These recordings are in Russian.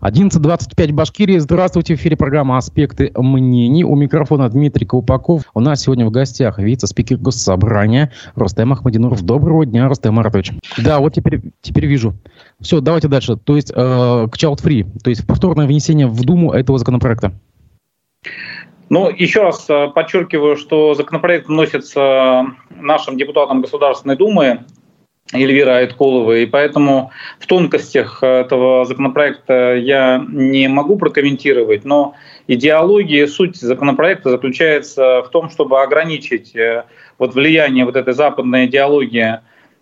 11.25 Башкирии. Здравствуйте, в эфире программа «Аспекты мнений». У микрофона Дмитрий Колпаков. У нас сегодня в гостях вице-спикер Госсобрания Рустем Ахмадинуров. Доброго дня, Рустем Маратович. Да, вот теперь, теперь вижу. Все, давайте дальше. То есть э, к Child Free, то есть повторное внесение в Думу этого законопроекта. Ну, еще раз э, подчеркиваю, что законопроект вносится нашим депутатам Государственной Думы Эльвира Айткулова, и поэтому в тонкостях этого законопроекта я не могу прокомментировать, но идеология, суть законопроекта заключается в том, чтобы ограничить э, вот влияние вот этой западной идеологии,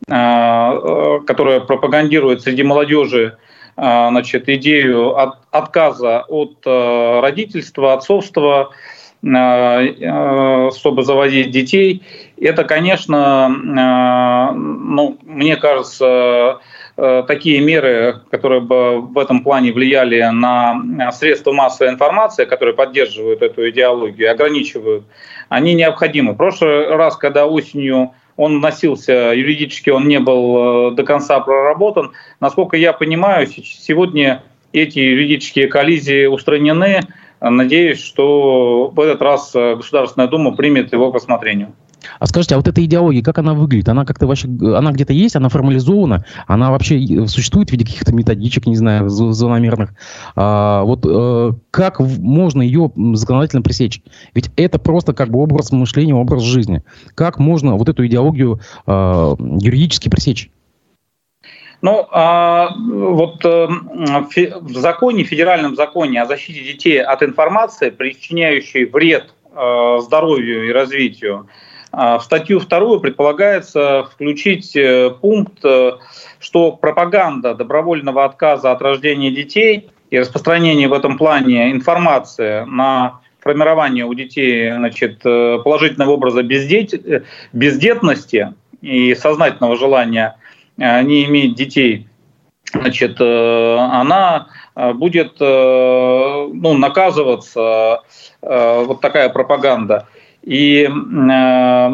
э, э, которая пропагандирует среди молодежи значит, идею от, отказа от родительства, отцовства, чтобы заводить детей это, конечно, э, ну, мне кажется, э, такие меры, которые бы в этом плане влияли на средства массовой информации, которые поддерживают эту идеологию, ограничивают, они необходимы. В прошлый раз, когда осенью он вносился, юридически он не был э, до конца проработан, насколько я понимаю, сегодня эти юридические коллизии устранены. Надеюсь, что в этот раз Государственная Дума примет его к рассмотрению. А скажите, а вот эта идеология, как она выглядит? Она как-то вообще, она где-то есть, она формализована, она вообще существует в виде каких-то методичек, не знаю, зономерных. А, вот э, как можно ее законодательно пресечь? Ведь это просто как бы образ мышления, образ жизни. Как можно вот эту идеологию э, юридически пресечь? Ну, а, вот э, в законе, федеральном законе о защите детей от информации, причиняющей вред э, здоровью и развитию, а в статью вторую предполагается включить э, пункт, э, что пропаганда добровольного отказа от рождения детей и распространение в этом плане информации на формирование у детей значит, э, положительного образа бездет... бездетности и сознательного желания не иметь детей, значит, она будет ну, наказываться, вот такая пропаганда. И э,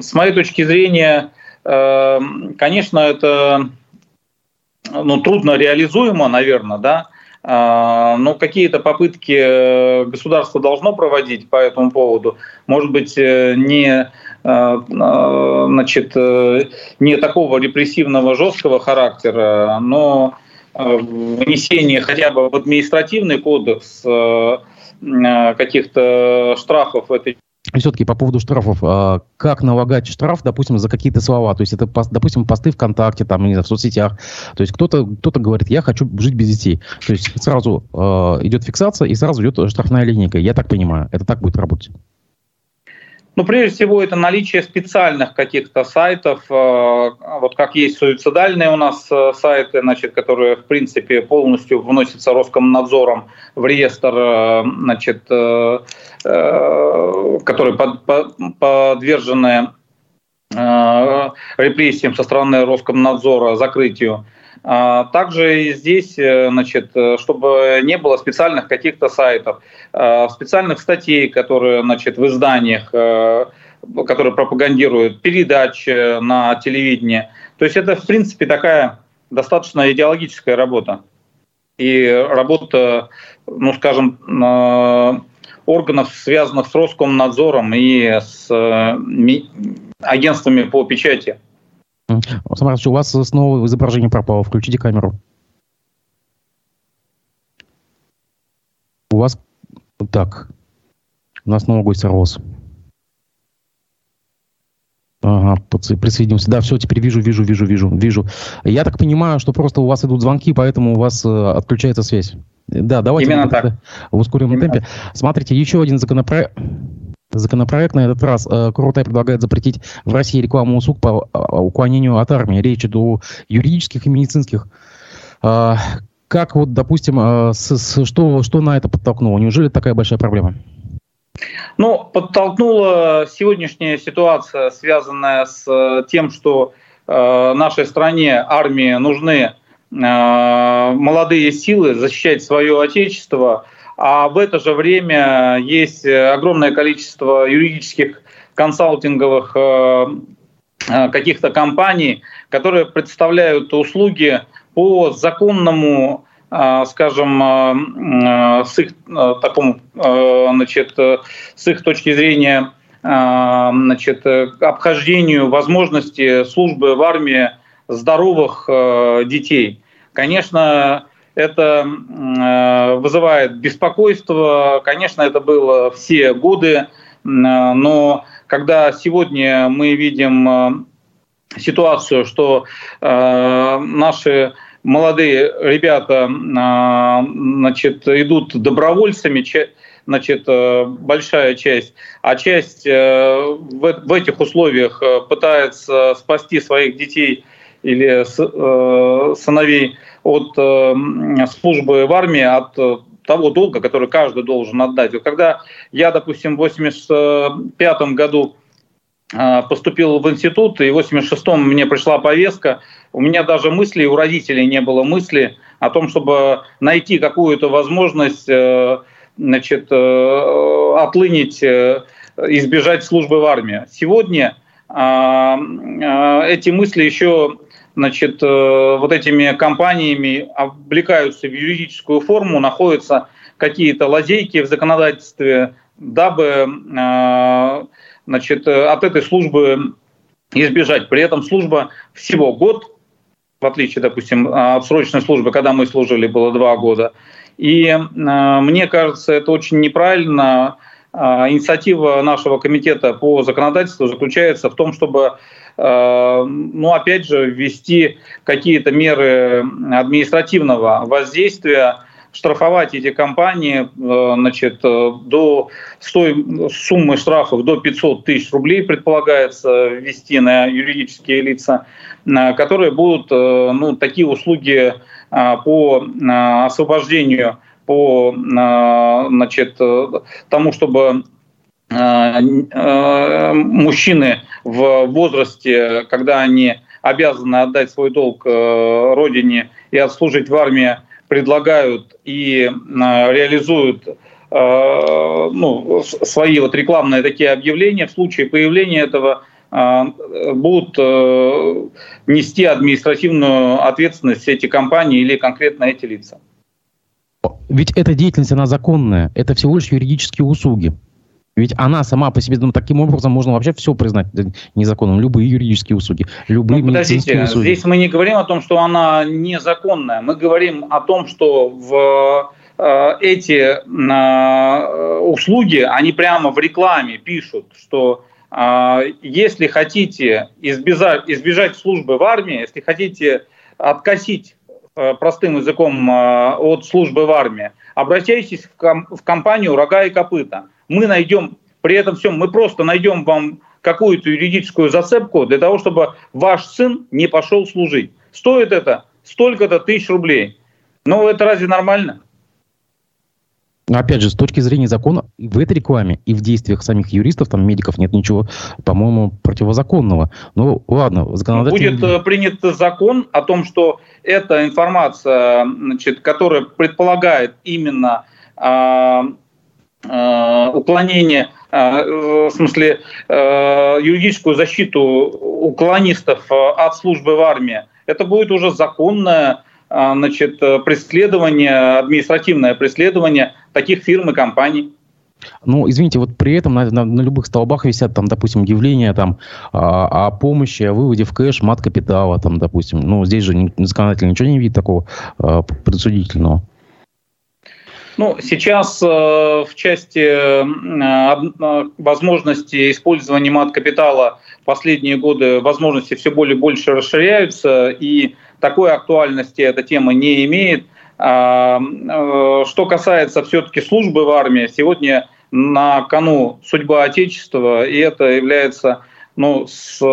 с моей точки зрения, э, конечно, это ну, трудно реализуемо, наверное, да, э, но какие-то попытки государство должно проводить по этому поводу. Может быть, не, значит, не такого репрессивного жесткого характера, но внесение хотя бы в административный кодекс каких-то штрафов в этой все-таки по поводу штрафов, а, как налагать штраф, допустим, за какие-то слова? То есть это, допустим, посты ВКонтакте, там, не знаю, в соцсетях. То есть кто-то кто говорит, я хочу жить без детей. То есть сразу э, идет фиксация и сразу идет штрафная линейка. Я так понимаю, это так будет работать. Ну, прежде всего, это наличие специальных каких-то сайтов, э, вот как есть суицидальные у нас э, сайты, значит, которые, в принципе, полностью вносятся Роскомнадзором в реестр, э, значит, которые под, подвержены репрессиям со стороны Роскомнадзора, закрытию. А также здесь, э, значит, э, чтобы не было специальных каких-то сайтов, э, специальных статей, которые, значит, в изданиях, которые пропагандируют передач на телевидении. То есть это, в принципе, такая достаточно идеологическая работа. И работа, ну, скажем, органов, связанных с Роскомнадзором и с агентствами по печати. Самара, у вас снова изображение пропало. Включите камеру. У вас... Так. У нас снова гость сорвался. Ага, присоединился. Да, все, теперь вижу, вижу, вижу, вижу, вижу. Я так понимаю, что просто у вас идут звонки, поэтому у вас э, отключается связь. Да, давайте Именно так. в ускоренном Именно темпе. Смотрите, еще один законопроект. Законопроект на этот раз э, Крутай предлагает запретить в России рекламу услуг по э, уклонению от армии. Речь идет о юридических и медицинских. Э, как вот, допустим, э, с, с, что, что на это подтолкнуло? Неужели такая большая проблема? Ну, подтолкнула сегодняшняя ситуация, связанная с тем, что э, нашей стране армии нужны э, молодые силы защищать свое отечество – а в это же время есть огромное количество юридических консалтинговых э, э, каких-то компаний, которые представляют услуги по законному скажем, с их такому, значит, с их точки зрения, значит, обхождению возможности службы в армии здоровых детей. Конечно, это вызывает беспокойство, конечно, это было все годы, но когда сегодня мы видим ситуацию, что наши молодые ребята значит, идут добровольцами, значит, большая часть, а часть в этих условиях пытается спасти своих детей или сыновей от э, службы в армии, от э, того долга, который каждый должен отдать. Вот когда я, допустим, в 85 году э, поступил в институт, и в 86-м мне пришла повестка, у меня даже мысли, у родителей не было мысли о том, чтобы найти какую-то возможность значит, отлынить, избежать службы в армии. Сегодня эти мысли еще значит, э, вот этими компаниями облекаются в юридическую форму, находятся какие-то лазейки в законодательстве, дабы э, значит, от этой службы избежать. При этом служба всего год, в отличие, допустим, от срочной службы, когда мы служили, было два года. И э, мне кажется, это очень неправильно. Инициатива нашего комитета по законодательству заключается в том, чтобы Э, ну, опять же, ввести какие-то меры административного воздействия, штрафовать эти компании э, значит, до стоим, суммы штрафов до 500 тысяч рублей предполагается ввести на юридические лица, которые будут ну, такие услуги по освобождению, по значит, тому, чтобы мужчины в возрасте, когда они обязаны отдать свой долг э, родине и отслужить в армии, предлагают и э, реализуют э, ну, свои вот рекламные такие объявления, в случае появления этого будут нести административную ответственность эти компании или конкретно эти лица. Ведь эта деятельность, она законная. Это всего лишь юридические услуги. Ведь она сама по себе, ну, таким образом можно вообще все признать незаконным, любые юридические услуги, любые ну, медицинские услуги. Здесь мы не говорим о том, что она незаконная, мы говорим о том, что в э, эти э, услуги, они прямо в рекламе пишут, что э, если хотите избежать, избежать службы в армии, если хотите откосить простым языком э, от службы в армии, обращайтесь в, ком- в компанию «Рога и копыта» мы найдем, при этом всем мы просто найдем вам какую-то юридическую зацепку для того, чтобы ваш сын не пошел служить. Стоит это столько-то тысяч рублей. Но это разве нормально? Опять же, с точки зрения закона, в этой рекламе, и в действиях самих юристов, там, медиков, нет ничего, по-моему, противозаконного. Ну, ладно, законодатель... Будет э, принят закон о том, что эта информация, значит, которая предполагает именно а, Э, уклонение, э, в смысле э, юридическую защиту уклонистов от службы в армии, это будет уже законное значит, преследование, административное преследование таких фирм и компаний. Ну, извините, вот при этом на, на, на любых столбах висят там, допустим, объявления там о, о помощи, о выводе в кэш мат капитала, там, допустим. Ну, здесь же законодатель ничего не видит такого э, предсудительного. Ну, сейчас э, в части э, э, возможности использования мат-капитала последние годы возможности все более и больше расширяются, и такой актуальности эта тема не имеет. А, э, что касается все-таки службы в армии, сегодня на кону судьба Отечества, и это является ну, с, э,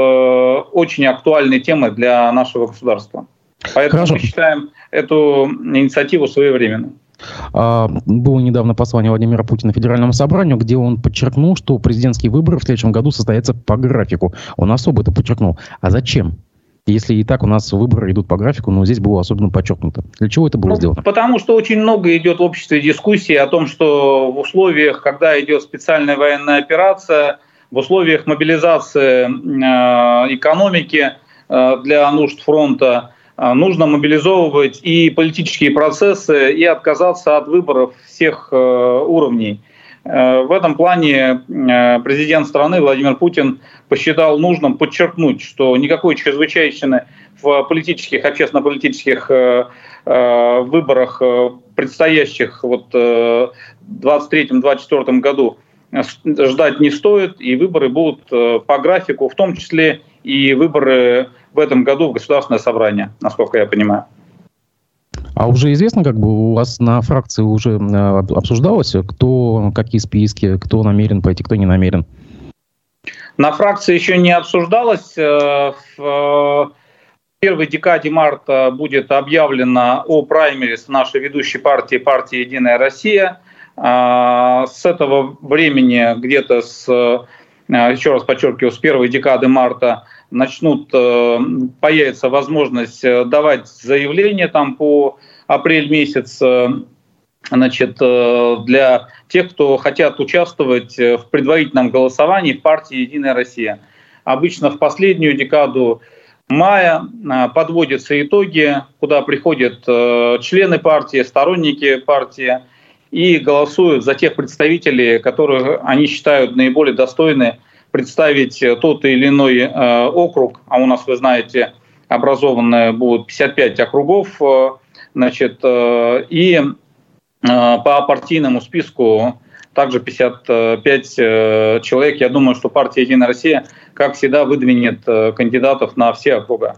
очень актуальной темой для нашего государства. Поэтому Хорошо. мы считаем эту инициативу своевременной. А, было недавно послание Владимира Путина Федеральному собранию, где он подчеркнул, что президентские выборы в следующем году состоятся по графику. Он особо это подчеркнул. А зачем? Если и так у нас выборы идут по графику, но здесь было особенно подчеркнуто. Для чего это было ну, сделано? Потому что очень много идет в обществе дискуссии о том, что в условиях, когда идет специальная военная операция, в условиях мобилизации э, экономики э, для нужд фронта, нужно мобилизовывать и политические процессы, и отказаться от выборов всех уровней. В этом плане президент страны Владимир Путин посчитал нужным подчеркнуть, что никакой чрезвычайщины в политических, общественно-политических выборах предстоящих вот в 2023-2024 году ждать не стоит, и выборы будут э, по графику, в том числе и выборы в этом году в Государственное собрание, насколько я понимаю. А уже известно, как бы у вас на фракции уже э, обсуждалось, кто, какие списки, кто намерен пойти, кто не намерен? На фракции еще не обсуждалось. Э, в первой декаде марта будет объявлено о праймерис нашей ведущей партии, партии «Единая Россия». А, с этого времени, где-то с, а, еще раз подчеркиваю, с первой декады марта начнут, э, появится возможность э, давать заявления там по апрель месяц э, значит, для тех, кто хотят участвовать в предварительном голосовании партии «Единая Россия». Обычно в последнюю декаду мая подводятся итоги, куда приходят члены партии, сторонники партии – и голосуют за тех представителей, которых они считают наиболее достойны представить тот или иной э, округ, а у нас, вы знаете, образованы будут 55 округов, э, значит, э, и по партийному списку также 55 человек. Я думаю, что партия «Единая Россия», как всегда, выдвинет кандидатов на все округа.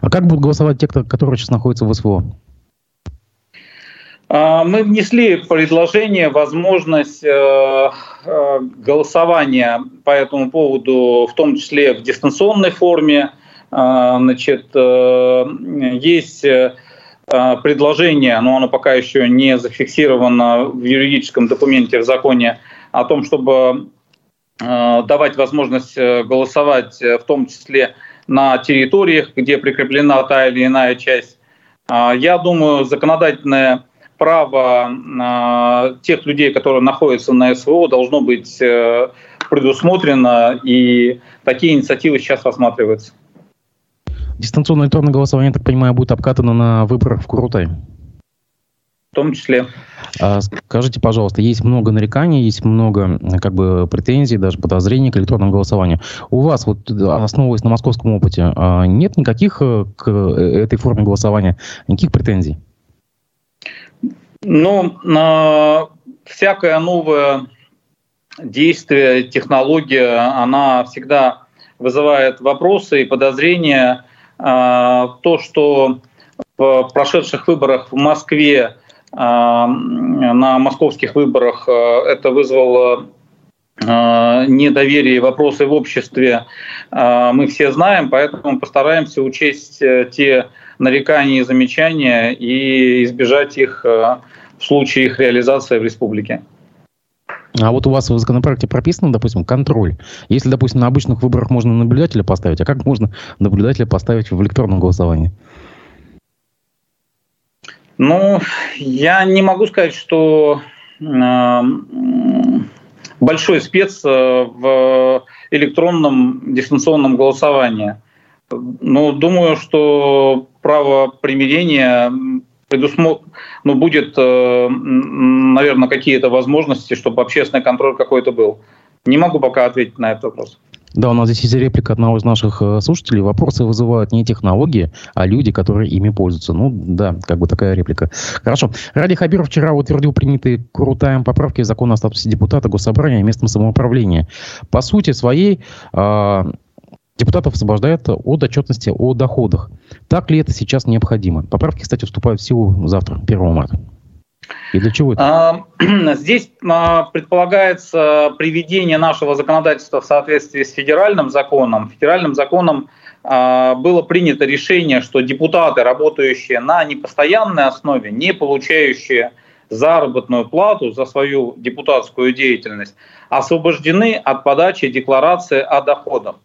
А как будут голосовать те, кто, которые сейчас находятся в СВО? А, мы внесли предложение, возможность э, э, голосования по этому поводу, в том числе в дистанционной форме. А, значит, э, есть предложение, но оно пока еще не зафиксировано в юридическом документе, в законе, о том, чтобы давать возможность голосовать в том числе на территориях, где прикреплена та или иная часть. А, я думаю, законодательная право э, тех людей, которые находятся на СВО, должно быть э, предусмотрено, и такие инициативы сейчас рассматриваются. Дистанционное электронное голосование, я так понимаю, будет обкатано на выборах в Курутай? В том числе. А, скажите, пожалуйста, есть много нареканий, есть много как бы претензий, даже подозрений к электронному голосованию. У вас, вот основываясь на московском опыте, а, нет никаких э, к этой форме голосования, никаких претензий? Ну, э, всякое новое действие, технология, она всегда вызывает вопросы и подозрения. Э, то, что в прошедших выборах в Москве, э, на московских выборах э, это вызвало э, недоверие вопросы в обществе, э, мы все знаем, поэтому постараемся учесть те нарекания и замечания и избежать их в случае их реализации в республике. А вот у вас в законопроекте прописано, допустим, контроль. Если, допустим, на обычных выборах можно наблюдателя поставить, а как можно наблюдателя поставить в электронном голосовании? Ну, я не могу сказать, что э, большой спец э, в электронном дистанционном голосовании. Ну, думаю, что право примирения предусмотр... ну, будет, э, наверное, какие-то возможности, чтобы общественный контроль какой-то был. Не могу пока ответить на этот вопрос. Да, у нас здесь есть реплика одного из наших э, слушателей. Вопросы вызывают не технологии, а люди, которые ими пользуются. Ну, да, как бы такая реплика. Хорошо. Ради Хабиров вчера утвердил принятые Крутаем поправки в закон о статусе депутата Госсобрания и местном самоуправлении. По сути своей, э, депутатов освобождает от отчетности о доходах. Так ли это сейчас необходимо? Поправки, кстати, вступают в силу завтра, 1 марта. И для чего это? Здесь а, предполагается приведение нашего законодательства в соответствии с федеральным законом. Федеральным законом а, было принято решение, что депутаты, работающие на непостоянной основе, не получающие заработную плату за свою депутатскую деятельность, освобождены от подачи декларации о доходах.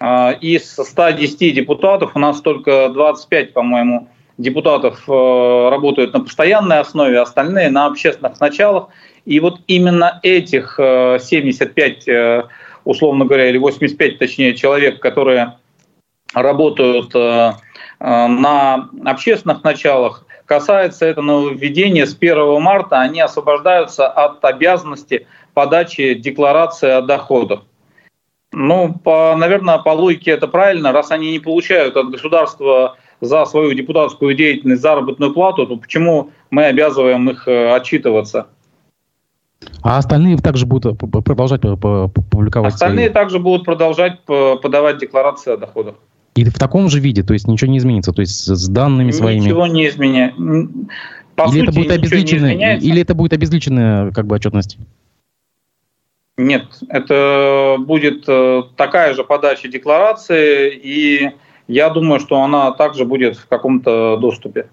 А, из 110 депутатов у нас только 25, по-моему, депутатов э, работают на постоянной основе, остальные на общественных началах. И вот именно этих 75, э, э, условно говоря, или 85, точнее, человек, которые работают на общественных началах, касается это нововведения с 1 марта, они освобождаются от обязанности подачи декларации о доходах. Ну, по, наверное, по логике это правильно. Раз они не получают от государства за свою депутатскую деятельность заработную плату, то почему мы обязываем их э, отчитываться? А остальные также будут продолжать публиковать? Остальные свои... также будут продолжать подавать декларации о доходах. И в таком же виде, то есть ничего не изменится, то есть с данными ничего своими. Ничего не изменяется. или сути, это будет обезличенная, или это будет обезличенная как бы отчетность? Нет, это будет э, такая же подача декларации, и я думаю, что она также будет в каком-то доступе.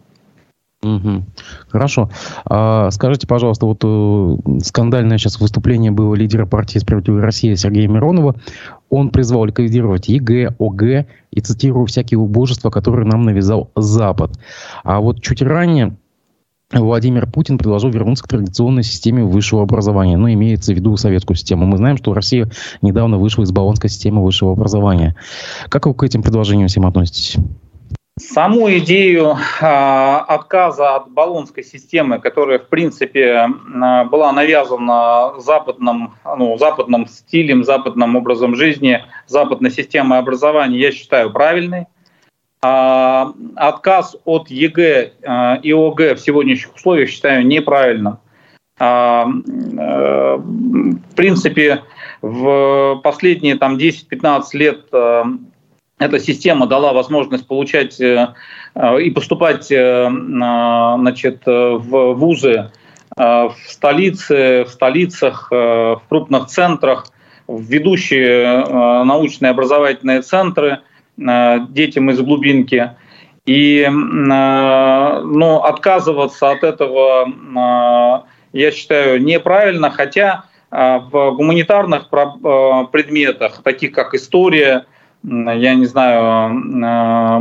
Угу. Хорошо. А, скажите, пожалуйста, вот э, скандальное сейчас выступление было лидера партии «Справедливая Россия» Сергея Миронова. Он призвал ликвидировать ЕГЭ, ОГЭ и, цитирую, всякие убожества, которые нам навязал Запад. А вот чуть ранее Владимир Путин предложил вернуться к традиционной системе высшего образования. Ну, имеется в виду советскую систему. Мы знаем, что Россия недавно вышла из баллонской системы высшего образования. Как вы к этим предложениям всем относитесь? Саму идею э, отказа от баллонской системы, которая, в принципе, э, была навязана западным, ну, западным стилем, западным образом жизни, западной системой образования, я считаю правильной. А, отказ от ЕГЭ э, и ОГЭ в сегодняшних условиях считаю неправильным. А, э, в принципе, в последние там, 10-15 лет э, эта система дала возможность получать и поступать значит, в вузы в столице, в столицах, в крупных центрах, в ведущие научные образовательные центры – Э, детям из глубинки. И э, ну, отказываться от этого, э, я считаю, неправильно, хотя в гуманитарных предметах, таких как история, я не знаю,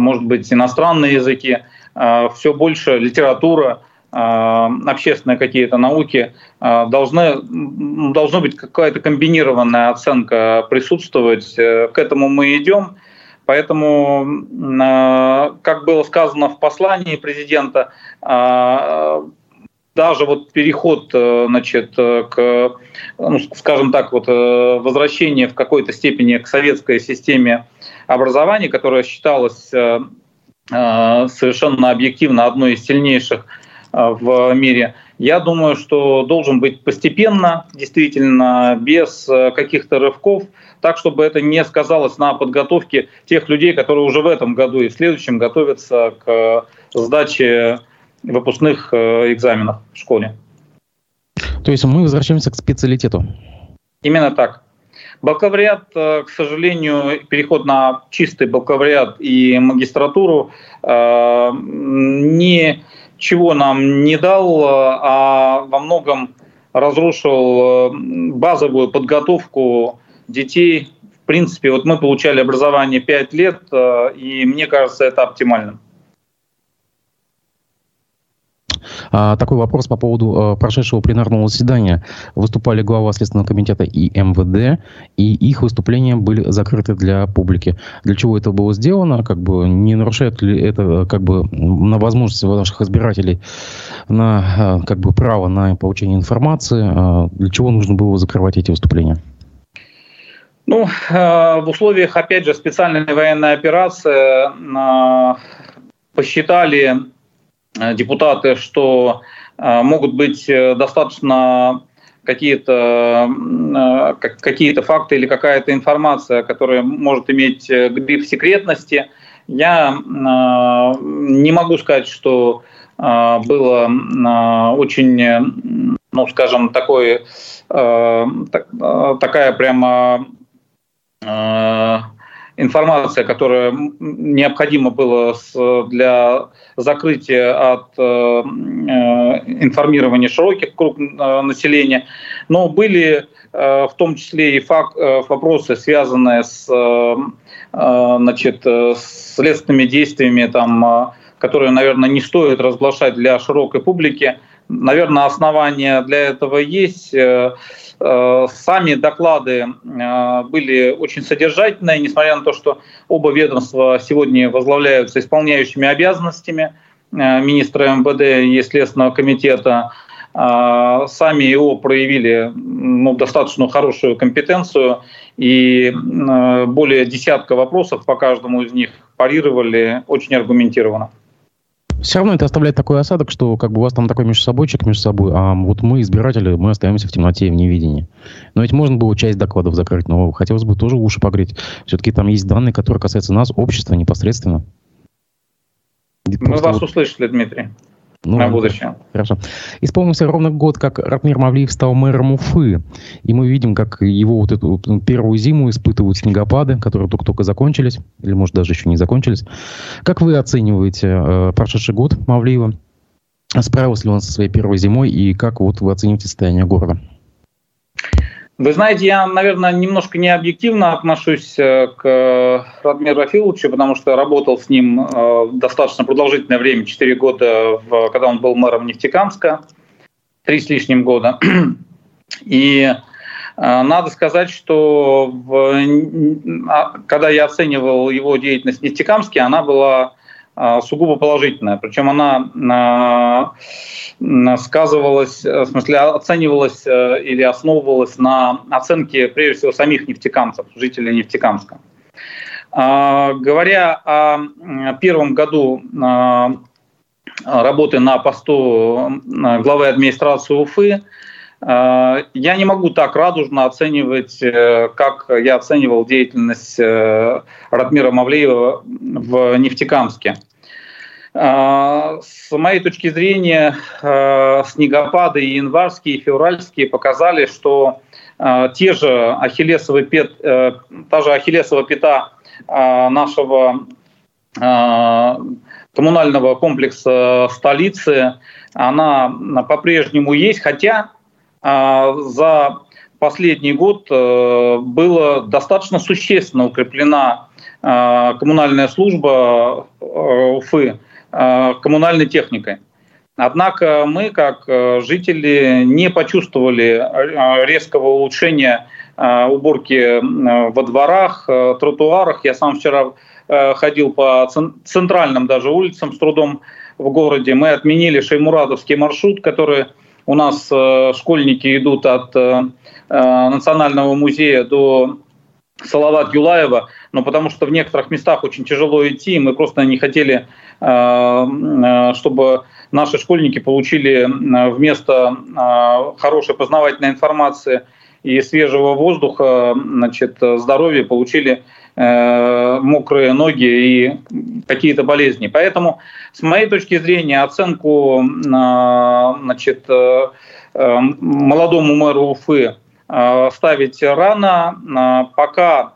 может быть, иностранные языки, все больше литература, общественные какие-то науки, должны, должна быть какая-то комбинированная оценка присутствовать. К этому мы идем. Поэтому, а, как было сказано в послании президента, а, даже вот переход, э, значит, к, ну, скажем так, вот э, возвращение в какой-то степени к советской системе образования, которая считалась э, совершенно объективно одной из сильнейших в мире, я думаю, что должен быть постепенно, действительно, без каких-то рывков, так, чтобы это не сказалось на подготовке тех людей, которые уже в этом году и в следующем готовятся к сдаче выпускных э, экзаменов в школе. То есть мы возвращаемся к специалитету? Именно так. Бакалавриат, э, к сожалению, переход на чистый бакалавриат и магистратуру э, ничего нам не дал, а во многом разрушил базовую подготовку детей. В принципе, вот мы получали образование 5 лет, э, и мне кажется, это оптимальным. А, такой вопрос по поводу а, прошедшего пленарного заседания. Выступали глава Следственного комитета и МВД, и их выступления были закрыты для публики. Для чего это было сделано? Как бы не нарушает ли это как бы на возможность ваших избирателей на как бы право на получение информации? А, для чего нужно было закрывать эти выступления? Ну, э, в условиях, опять же, специальной военной операции э, посчитали э, депутаты, что могут быть достаточно какие-то какие факты или какая-то информация, которая может иметь гриф секретности. Я не могу сказать, что было очень, ну, скажем, такой, такая прямо информация, которая необходима была для закрытия от э, э, информирования широких круг населения. Но были в том числе и факт, вопросы, связанные с значит, следственными действиями, там, которые, наверное, не стоит разглашать для широкой публики. Наверное, основания для этого есть. Сами доклады были очень содержательные, несмотря на то, что оба ведомства сегодня возглавляются исполняющими обязанностями министра МВД и Следственного комитета. Сами его проявили ну, достаточно хорошую компетенцию и более десятка вопросов по каждому из них парировали очень аргументированно. Все равно это оставляет такой осадок, что как бы у вас там такой между собойчик между собой, а вот мы, избиратели, мы остаемся в темноте и в невидении. Но ведь можно было часть докладов закрыть, но хотелось бы тоже уши погреть. Все-таки там есть данные, которые касаются нас, общества непосредственно. Мы вас вот... услышали, Дмитрий. Ну, на будущее. Хорошо. Исполнился ровно год, как Ратмир Мавлиев стал мэром Уфы. И мы видим, как его вот эту первую зиму испытывают снегопады, которые только-только закончились, или, может, даже еще не закончились. Как вы оцениваете э, прошедший год Мавлиева? Справился ли он со своей первой зимой, и как вот вы оцените состояние города? Вы знаете, я, наверное, немножко необъективно отношусь э, к Радмиру Рафиловичу, потому что работал с ним э, достаточно продолжительное время, 4 года, когда он был мэром Нефтекамска, 3 с лишним года. И э, надо сказать, что в, а, когда я оценивал его деятельность в Нефтекамске, она была сугубо положительная. Причем она сказывалась, э, в смысле оценивалась э, или основывалась на оценке, прежде всего, самих нефтекамцев, жителей Нефтекамска. А, говоря о первом году а, работы на посту главы администрации Уфы, а, я не могу так радужно оценивать, э, как я оценивал деятельность Ратмира Мавлеева в Нефтекамске. С моей точки зрения, снегопады и январские, и февральские показали, что те же ахиллесовые пет, э, та же ахиллесова пята нашего коммунального комплекса столицы, она по-прежнему есть, хотя за последний год э, было достаточно существенно укреплена коммунальная служба э, Уфы Э, коммунальной техникой. Однако мы, как э, жители, не почувствовали э, резкого улучшения уборки во дворах, тротуарах. Я сам вчера ходил по центральным даже улицам с трудом в городе. Мы отменили Шеймурадовский маршрут, который у нас школьники идут от Национального музея до Салават Юлаева, но потому что в некоторых местах очень тяжело идти, мы просто не хотели, э, э, чтобы наши школьники получили э, вместо хорошей познавательной информации и свежего воздуха, значит, здоровья, получили мокрые ноги и какие-то болезни. Поэтому, с моей точки зрения, оценку значит, молодому мэру Уфы Э, ставить рано, э, пока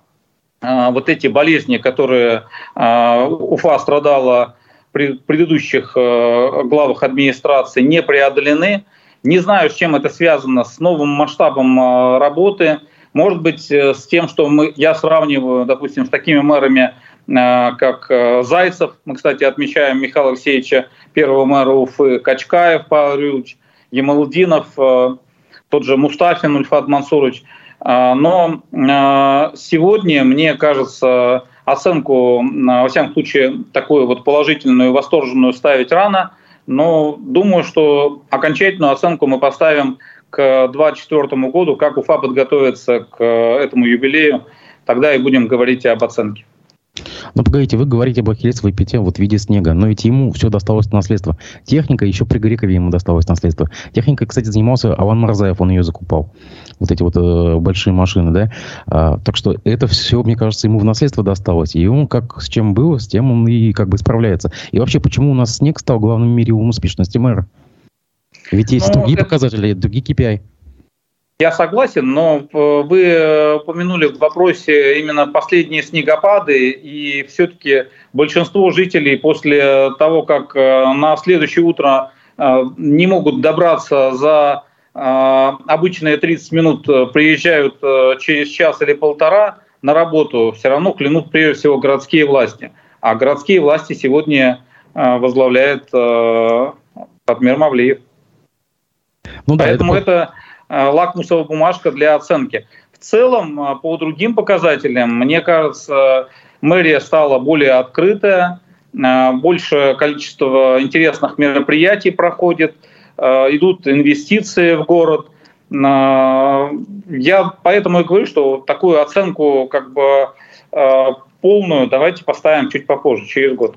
э, вот эти болезни, которые Уфа страдала при предыдущих главах администрации, не преодолены. Не знаю, с чем это связано, с новым масштабом работы. Может быть, с тем, что мы, я сравниваю, допустим, с такими мэрами, как Зайцев. Мы, кстати, отмечаем Михаила Алексеевича, первого мэра Уфы, Качкаев Павел Юрьевич, Ямалдинов, тот же Мустафин Ульфат Мансурович. Но сегодня, мне кажется, оценку, во всяком случае, такую вот положительную, восторженную ставить рано, но думаю, что окончательную оценку мы поставим к 2024 году, как Уфа подготовится к этому юбилею, тогда и будем говорить об оценке. Но погодите, вы говорите об Ахиллесовой пяте вот в виде снега, но ведь ему все досталось наследство. Техника, еще при Грекове ему досталось наследство. Техника, кстати, занимался Аван Марзаев, он ее закупал. Вот эти вот э, большие машины, да. А, так что это все, мне кажется, ему в наследство досталось. И он как с чем было, с тем он и как бы справляется. И вообще, почему у нас снег стал главным мерилом успешности мэра? Ведь есть ну, другие это... показатели, другие KPI. Я согласен, но э, вы э, упомянули в вопросе именно последние снегопады, и все-таки большинство жителей после того, как э, на следующее утро не могут добраться за обычные 30 минут, приезжают через час или полтора на работу, все равно клянут прежде всего городские власти. А городские власти сегодня возглавляет Радмир Мавлиев. Ну, да, Поэтому это, это лакмусовая бумажка для оценки. В целом, по другим показателям, мне кажется, мэрия стала более открытая, больше количество интересных мероприятий проходит, идут инвестиции в город. Я поэтому и говорю, что такую оценку как бы полную давайте поставим чуть попозже, через год.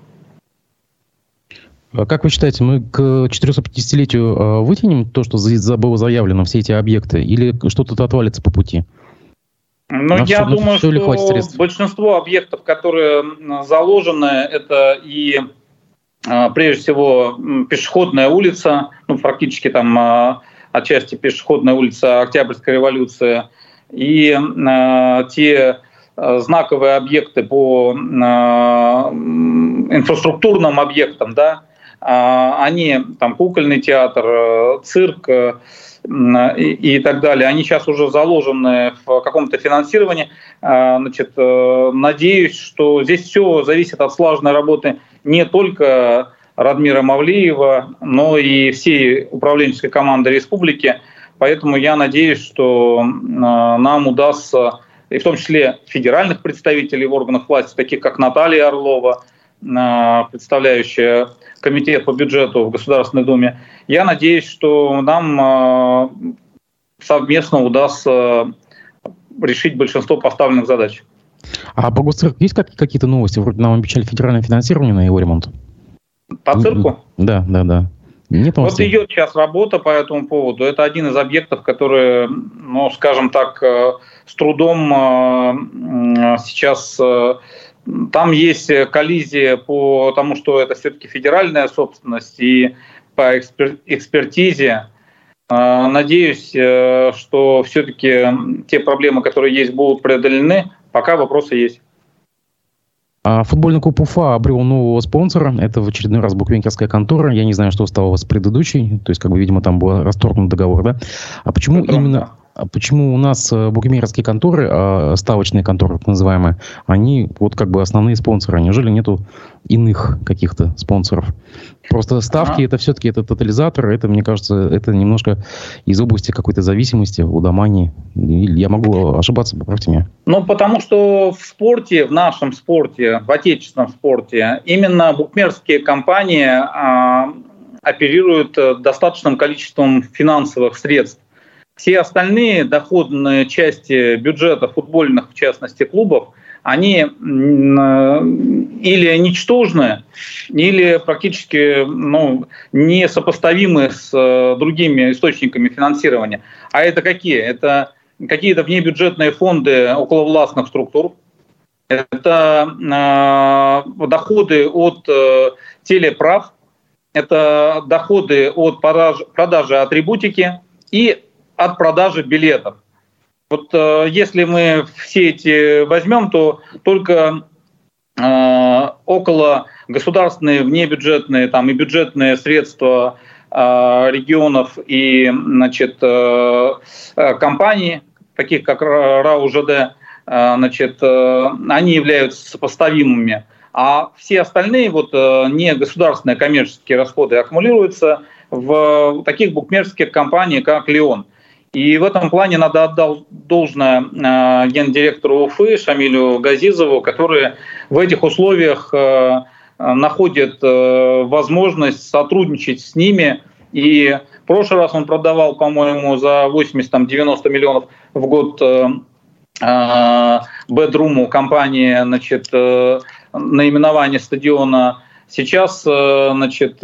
А как вы считаете, мы к 450-летию а, вытянем то, что было заявлено, все эти объекты, или что-то отвалится по пути? Ну, я все, думаю, что большинство объектов, которые заложены, это и а, прежде всего пешеходная улица, ну, практически там отчасти пешеходная улица Октябрьской революции, и э, те знаковые объекты по э, инфраструктурным объектам, да, они, там, кукольный театр, э, цирк и, и так далее, они сейчас уже заложены в каком-то финансировании. Значит, надеюсь, что здесь все зависит от слаженной работы не только Радмира Мавлиева, но и всей управленческой команды республики. Поэтому я надеюсь, что нам удастся и в том числе федеральных представителей в органах власти, таких как Наталья Орлова, а, представляющая комитет по бюджету в Государственной Думе. Я надеюсь, что нам а, совместно удастся решить большинство поставленных задач. А по госцирку есть какие-то новости? Вроде нам обещали федеральное финансирование на его ремонт. По цирку? Да, да, да. Нет вот идет сейчас работа по этому поводу. Это один из объектов, который, ну, скажем так, э, с трудом э, сейчас э, там есть коллизия по тому, что это все-таки федеральная собственность и по экспертизе. Надеюсь, что все-таки те проблемы, которые есть, будут преодолены. Пока вопросы есть. А футбольный клуб Уфа обрел нового спонсора. Это в очередной раз букмекерская контора. Я не знаю, что стало с предыдущей. То есть, как бы, видимо, там был расторгнут договор, да? А почему Это именно... А почему у нас э, букмекерские конторы, а ставочные конторы, так называемые, они вот как бы основные спонсоры? Неужели нету иных каких-то спонсоров? Просто ставки, а? это все-таки это тотализатор, это, мне кажется, это немножко из области какой-то зависимости, удомании. Я могу ошибаться, поправьте меня. Ну, потому что в спорте, в нашем спорте, в отечественном спорте, именно букмекерские компании а, оперируют э, достаточным количеством финансовых средств все остальные доходные части бюджета футбольных, в частности, клубов, они или ничтожны, или практически ну, несопоставимы с э, другими источниками финансирования. А это какие? Это какие-то внебюджетные фонды околовластных структур, это э, доходы от э, телеправ, это доходы от продаж, продажи атрибутики и от продажи билетов. Вот э, если мы все эти возьмем, то только э, около государственные, внебюджетные там, и бюджетные средства э, регионов и значит, э, э компаний, таких как РАО ЖД, э, значит, э, они являются сопоставимыми. А все остальные вот, э, не государственные коммерческие расходы аккумулируются в таких букмекерских компаниях, как «Леон». И в этом плане надо отдать должное э, гендиректору Уфы Шамилю Газизову, который в этих условиях э, находит э, возможность сотрудничать с ними. И в прошлый раз он продавал, по-моему, за 80-90 миллионов в год бедруму компании значит, наименование стадиона. Сейчас значит,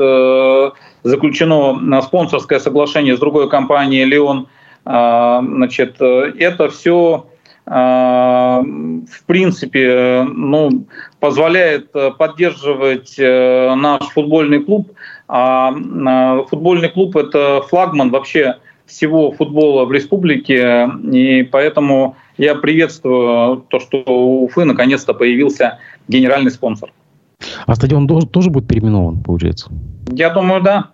заключено спонсорское соглашение с другой компанией «Леон» значит, это все а, в принципе, ну, позволяет поддерживать э, наш футбольный клуб. А, а футбольный клуб – это флагман вообще всего футбола в республике, и поэтому я приветствую то, что у Уфы наконец-то появился генеральный спонсор. А стадион тоже будет переименован, получается? Я думаю, да.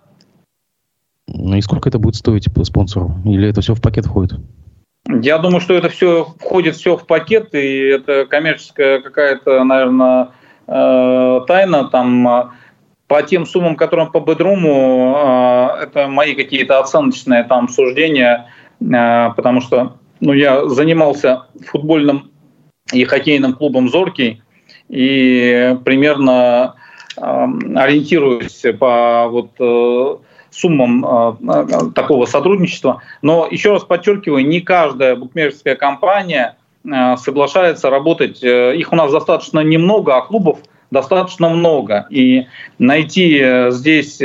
Ну и сколько это будет стоить спонсору? Или это все в пакет входит? Я думаю, что это все входит все в пакет, и это коммерческая какая-то, наверное, э, тайна. Там по тем суммам, которым по Бедруму, это мои какие-то оценочные там суждения, потому что ну, я занимался футбольным и хоккейным клубом «Зоркий», и примерно ориентируюсь по вот э, суммам э, такого сотрудничества. Но еще раз подчеркиваю, не каждая букмекерская компания э, соглашается работать. Их у нас достаточно немного, а клубов достаточно много. И найти здесь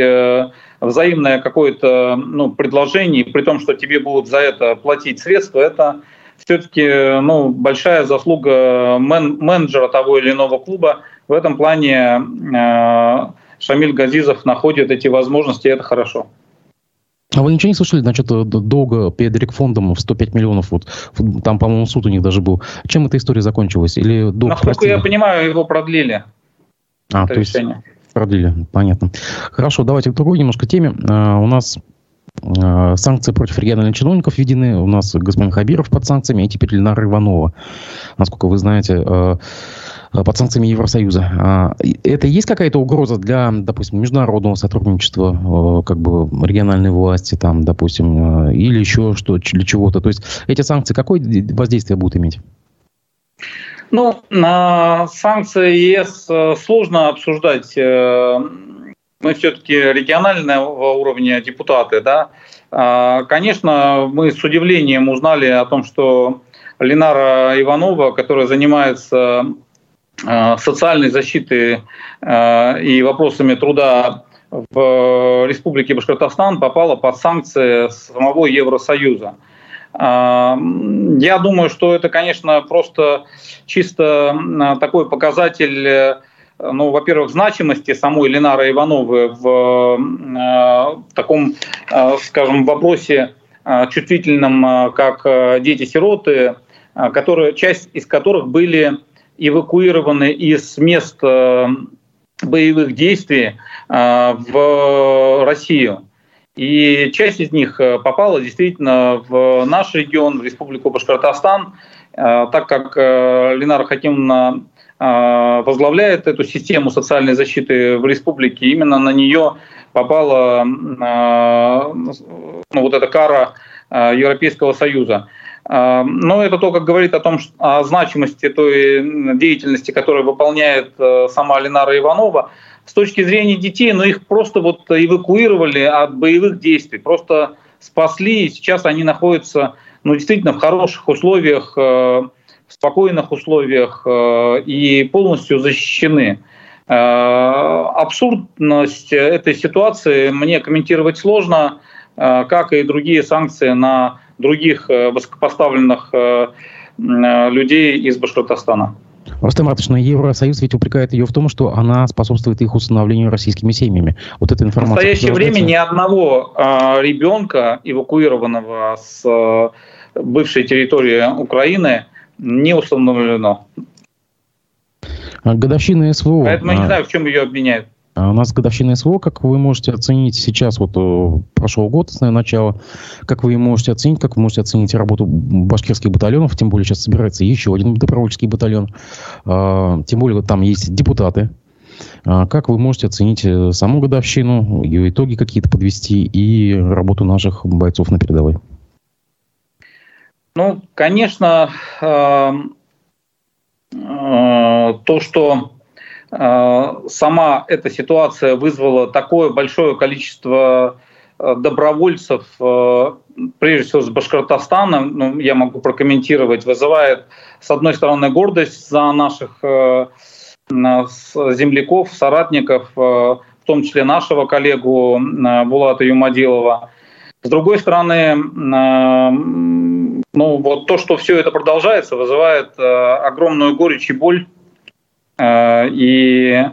взаимное какое-то ну, предложение, при том, что тебе будут за это платить средства, это все-таки ну, большая заслуга мен менеджера того или иного клуба. В этом плане э, Шамиль Газизов находит эти возможности, и это хорошо. А вы ничего не слышали, значит, долго перед фондом в 105 миллионов, вот, там, по-моему, суд у них даже был. Чем эта история закончилась? Или долг Насколько простили? я понимаю, его продлили. А, то решение. есть продлили, понятно. Хорошо, давайте к другой немножко теме. Uh, у нас санкции против региональных чиновников введены. У нас господин Хабиров под санкциями, и теперь Ленара Иванова. Насколько вы знаете, uh, Э, под санкциями Евросоюза. А, это есть какая-то угроза для, допустим, международного сотрудничества, э, как бы региональной власти, там, допустим, э, или еще что для чего-то? То есть эти санкции какое воздействие будут иметь? Ну, на санкции ЕС сложно обсуждать. Мы все-таки регионального уровня депутаты, да. А, конечно, мы с удивлением узнали о том, что Ленара Иванова, которая занимается Э, социальной защиты э, и вопросами труда в Республике Башкортостан попала под санкции самого Евросоюза. Я думаю, что это, конечно, просто чисто такой показатель, ну, во-первых, значимости самой Ленары Ивановой в таком, скажем, вопросе чувствительном, как дети-сироты, которые, часть из которых были эвакуированы из мест э, боевых действий э, в Россию. И часть из них э, попала действительно в наш регион, в Республику Башкортостан, так как Ленара Хакимовна возглавляет эту систему социальной защиты в республике, именно на нее попала ну, вот эта кара Европейского Союза. Но это только говорит о том, о значимости той деятельности, которую выполняет сама Ленара Иванова. С точки зрения детей, но ну, их просто вот эвакуировали от боевых действий, просто спасли, и сейчас они находятся ну, действительно в хороших условиях, в спокойных условиях э, и полностью защищены. Абсурдность этой ситуации мне комментировать сложно, как и другие санкции на других э, высокопоставленных э, э, людей из Башкортостана. Рустам Ратович, но Евросоюз ведь упрекает ее в том, что она способствует их установлению российскими семьями. Вот эта информация... В настоящее время ни одного э, ребенка, эвакуированного с э, бывшей территории Украины, не установлено. Годовщина СВО. Поэтому я не знаю, в чем ее обвиняют. А у нас годовщина СВО, как вы можете оценить сейчас, вот э, прошел год с начала, как вы можете оценить, как вы можете оценить работу башкирских батальонов, тем более сейчас собирается еще один добровольческий батальон, а, тем более вот там есть депутаты, а, как вы можете оценить э, саму годовщину, ее итоги какие-то подвести и работу наших бойцов на передовой? Ну, конечно, э, то, что Э, сама эта ситуация вызвала такое большое количество э, добровольцев, э, прежде всего с Башкортостана, ну, я могу прокомментировать, вызывает, с одной стороны, гордость за наших земляков, соратников, в том числе нашего коллегу Булата Юмадилова. С другой стороны, ну, вот то, что все это продолжается, вызывает огромную горечь и боль Э, и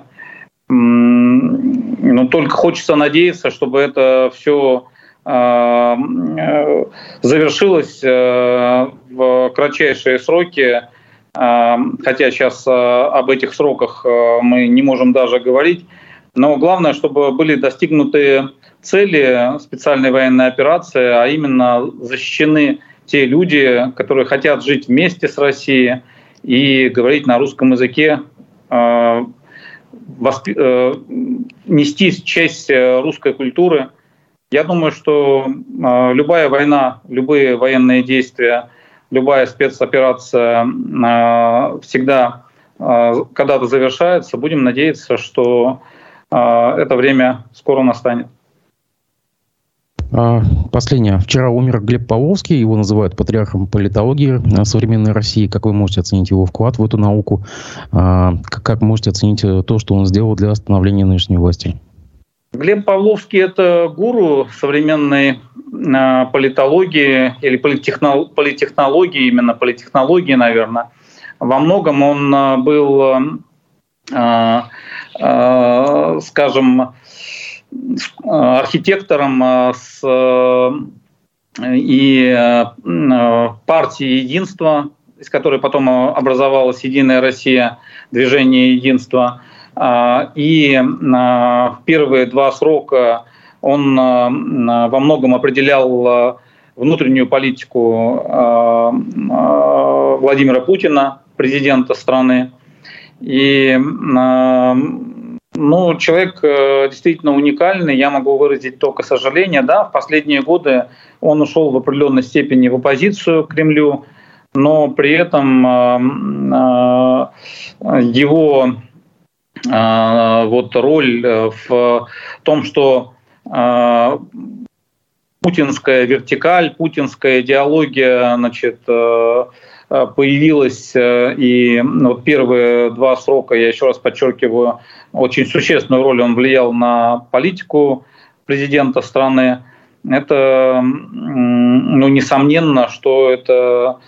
ну, только хочется надеяться, чтобы это все э, э, завершилось в кратчайшие сроки, хотя сейчас об этих сроках мы не можем даже говорить. Но главное, чтобы были достигнуты цели специальной военной операции, а именно защищены те люди, которые хотят жить вместе с Россией и говорить на русском языке Э, воспи- э, нести честь русской культуры. Я думаю, что э, любая война, любые военные действия, любая спецоперация э, всегда э, когда-то завершается. Будем надеяться, что э, это время скоро настанет. А, последнее. Вчера умер Глеб Павловский, его называют патриархом политологии современной России. Как вы можете оценить его вклад в эту науку? А, как можете оценить э, то, что он сделал для становления нынешней власти? Глеб Павловский – это гуру современной а, политологии или политехнологии, именно политехнологии, наверное. Во многом он был, скажем, архитектором э, с, э, и э, партии «Единство», из которой потом образовалась «Единая Россия», движение «Единство». И первые два срока он во многом определял внутреннюю политику Владимира Путина, президента страны. И ну, человек э, действительно уникальный, я могу выразить только сожаление. Да, в последние годы он ушел в определенной степени в оппозицию к Кремлю, но при этом э, э, его вот роль в том, что путинская вертикаль, путинская идеология, значит, появилась, и ну, вот первые два срока, я еще раз подчеркиваю, очень существенную роль он влиял на политику президента страны. Это, ну, несомненно, что это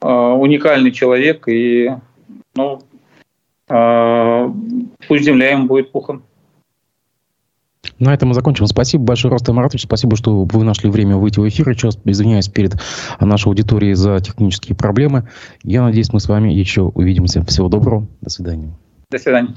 э, уникальный человек, и ну, э, пусть земля ему будет пухом. На этом мы закончим. Спасибо большое, Ростам Маратович. Спасибо, что вы нашли время выйти в эфир. Еще раз извиняюсь перед нашей аудиторией за технические проблемы. Я надеюсь, мы с вами еще увидимся. Всего доброго. До свидания. До свидания.